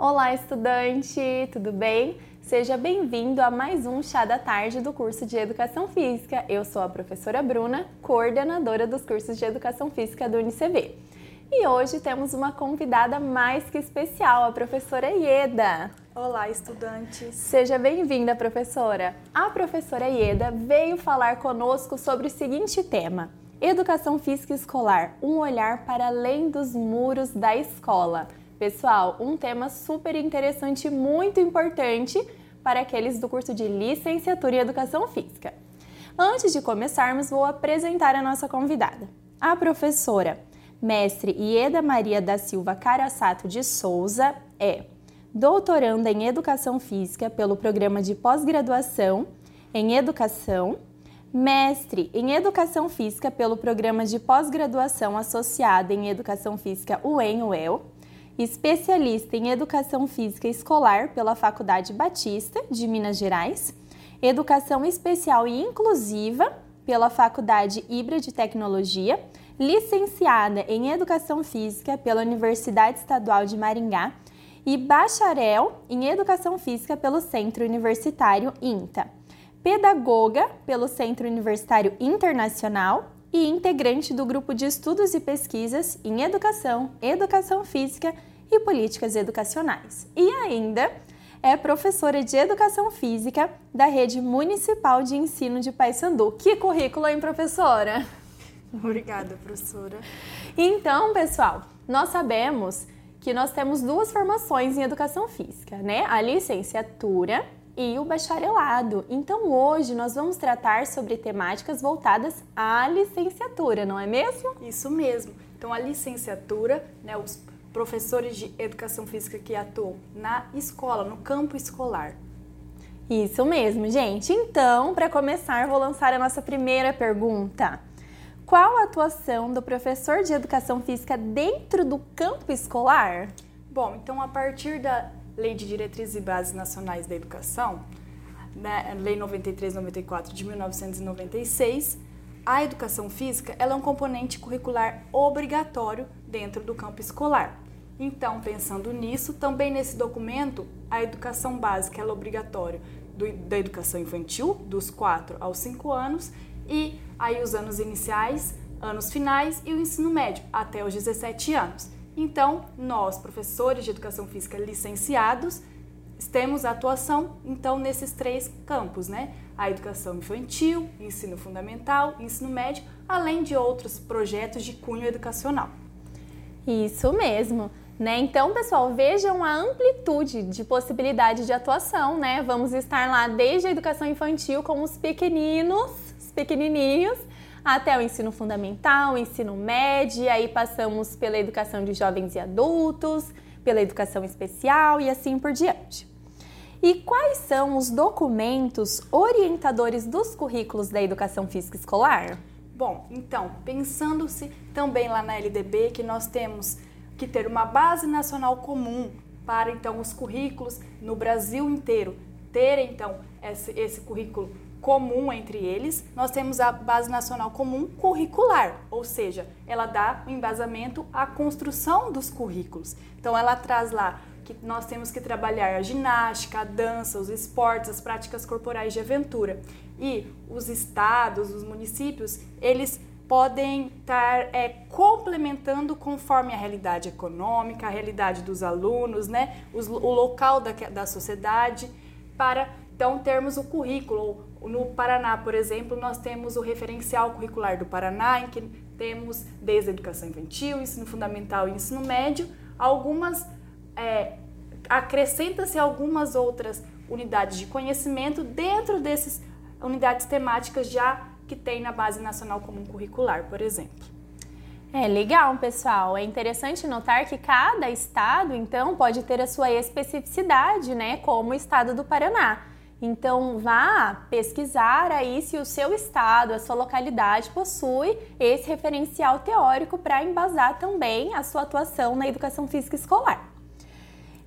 Olá, estudante, tudo bem? Seja bem-vindo a mais um Chá da Tarde do curso de Educação Física. Eu sou a professora Bruna, coordenadora dos cursos de Educação Física do UnicV. E hoje temos uma convidada mais que especial, a professora Ieda. Olá, estudantes. Seja bem-vinda, professora. A professora Ieda veio falar conosco sobre o seguinte tema: Educação Física Escolar, um olhar para além dos muros da escola. Pessoal, um tema super interessante e muito importante para aqueles do curso de Licenciatura em Educação Física. Antes de começarmos, vou apresentar a nossa convidada. A professora mestre Ieda Maria da Silva Caraçato de Souza é doutoranda em Educação Física pelo programa de pós-graduação em Educação, mestre em Educação Física pelo programa de pós-graduação associada em Educação Física UEM-UEL, especialista em Educação Física Escolar pela Faculdade Batista de Minas Gerais, Educação Especial e Inclusiva pela Faculdade Ibra de Tecnologia, licenciada em Educação Física pela Universidade Estadual de Maringá e bacharel em Educação Física pelo Centro Universitário INTA, pedagoga pelo Centro Universitário Internacional e integrante do grupo de estudos e pesquisas em Educação, Educação Física e Políticas Educacionais. E ainda é professora de Educação Física da Rede Municipal de Ensino de Paysandu. Que currículo, hein, professora? Obrigada, professora. Então, pessoal, nós sabemos que nós temos duas formações em Educação Física, né? A licenciatura e o bacharelado. Então, hoje nós vamos tratar sobre temáticas voltadas à licenciatura, não é mesmo? Isso mesmo. Então, a licenciatura, né, os professores de educação física que atuam na escola, no campo escolar. Isso mesmo, gente. Então, para começar, vou lançar a nossa primeira pergunta. Qual a atuação do professor de educação física dentro do campo escolar? Bom, então a partir da Lei de Diretrizes e Bases Nacionais da Educação, né, Lei 93/94 de 1996, a educação física ela é um componente curricular obrigatório dentro do campo escolar. Então, pensando nisso, também nesse documento, a educação básica é obrigatória do, da educação infantil, dos 4 aos 5 anos, e aí os anos iniciais, anos finais e o ensino médio, até os 17 anos. Então, nós, professores de educação física licenciados, temos atuação então nesses três campos, né? A educação infantil, ensino fundamental, ensino médio, além de outros projetos de cunho educacional. Isso mesmo. Né? Então, pessoal, vejam a amplitude de possibilidade de atuação, né? Vamos estar lá desde a educação infantil com os pequeninos, os pequenininhos, até o ensino fundamental, ensino médio, aí passamos pela educação de jovens e adultos, pela educação especial e assim por diante. E quais são os documentos orientadores dos currículos da educação física escolar? Bom, então, pensando-se também lá na LDB que nós temos que ter uma base nacional comum para então os currículos no Brasil inteiro terem então esse, esse currículo comum entre eles, nós temos a base nacional comum curricular, ou seja, ela dá o um embasamento à construção dos currículos. Então ela traz lá que nós temos que trabalhar a ginástica, a dança, os esportes, as práticas corporais de aventura. E os estados, os municípios, eles podem estar é, complementando conforme a realidade econômica, a realidade dos alunos, né, Os, o local da, da sociedade, para então termos o currículo. No Paraná, por exemplo, nós temos o referencial curricular do Paraná, em que temos desde a educação infantil, ensino fundamental e ensino médio, algumas é, acrescenta-se algumas outras unidades de conhecimento dentro dessas unidades temáticas já que tem na Base Nacional Comum Curricular, por exemplo. É legal, pessoal. É interessante notar que cada estado, então, pode ter a sua especificidade, né? Como o estado do Paraná. Então, vá pesquisar aí se o seu estado, a sua localidade possui esse referencial teórico para embasar também a sua atuação na educação física escolar.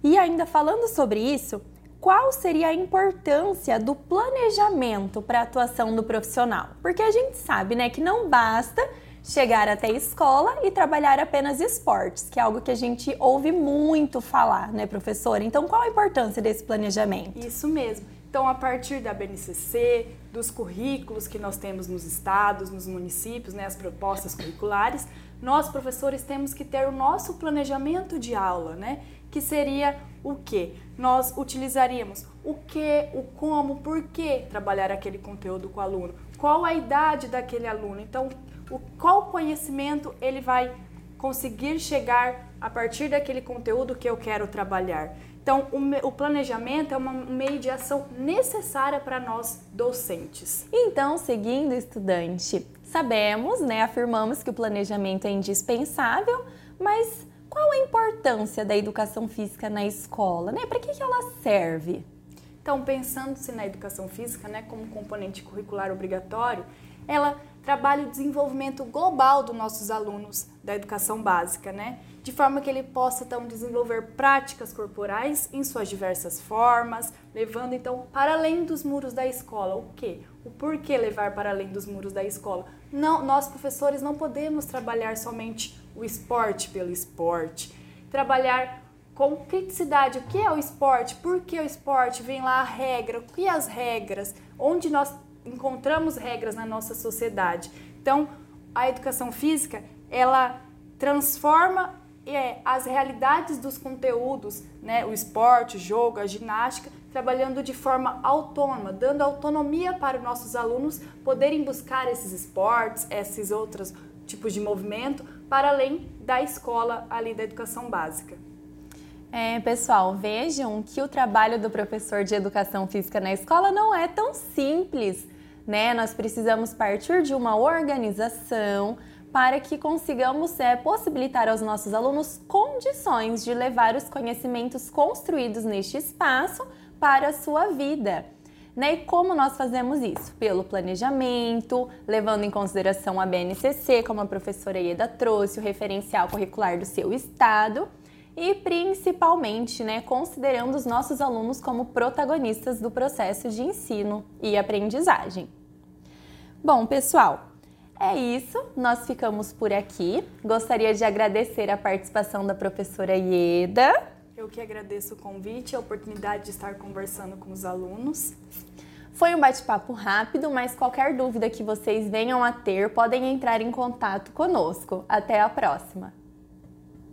E ainda falando sobre isso, qual seria a importância do planejamento para a atuação do profissional? Porque a gente sabe, né, que não basta chegar até a escola e trabalhar apenas esportes, que é algo que a gente ouve muito falar, né, professora? Então, qual a importância desse planejamento? Isso mesmo. Então, a partir da BNCC, dos currículos que nós temos nos estados, nos municípios, né, as propostas curriculares, nós, professores, temos que ter o nosso planejamento de aula, né? Que seria o que? Nós utilizaríamos o que, o como, por que trabalhar aquele conteúdo com o aluno, qual a idade daquele aluno. Então, o, qual conhecimento ele vai conseguir chegar a partir daquele conteúdo que eu quero trabalhar. Então, o, o planejamento é uma meio de ação necessária para nós docentes. Então, seguindo, estudante, sabemos, né, afirmamos que o planejamento é indispensável, mas qual a importância da educação física na escola? Né? Para que, que ela serve? Então, pensando-se na educação física né, como componente curricular obrigatório, ela trabalha o desenvolvimento global dos nossos alunos da educação básica, né? De forma que ele possa então desenvolver práticas corporais em suas diversas formas, levando então para além dos muros da escola. O que? O porquê levar para além dos muros da escola? Não, nós professores não podemos trabalhar somente o esporte pelo esporte, trabalhar com criticidade. O que é o esporte? Por que o esporte? Vem lá a regra. O que é as regras? Onde nós encontramos regras na nossa sociedade. Então, a educação física, ela transforma é, as realidades dos conteúdos, né, o esporte, o jogo, a ginástica, trabalhando de forma autônoma, dando autonomia para os nossos alunos poderem buscar esses esportes, esses outros tipos de movimento, para além da escola ali da educação básica. É, pessoal, vejam que o trabalho do professor de educação física na escola não é tão simples né? Nós precisamos partir de uma organização para que consigamos é, possibilitar aos nossos alunos condições de levar os conhecimentos construídos neste espaço para a sua vida. Né? E como nós fazemos isso? Pelo planejamento, levando em consideração a BNCC, como a professora Ieda trouxe, o referencial curricular do seu estado e principalmente, né, considerando os nossos alunos como protagonistas do processo de ensino e aprendizagem. Bom, pessoal, é isso, nós ficamos por aqui. Gostaria de agradecer a participação da professora Ieda. Eu que agradeço o convite, a oportunidade de estar conversando com os alunos. Foi um bate-papo rápido, mas qualquer dúvida que vocês venham a ter, podem entrar em contato conosco. Até a próxima!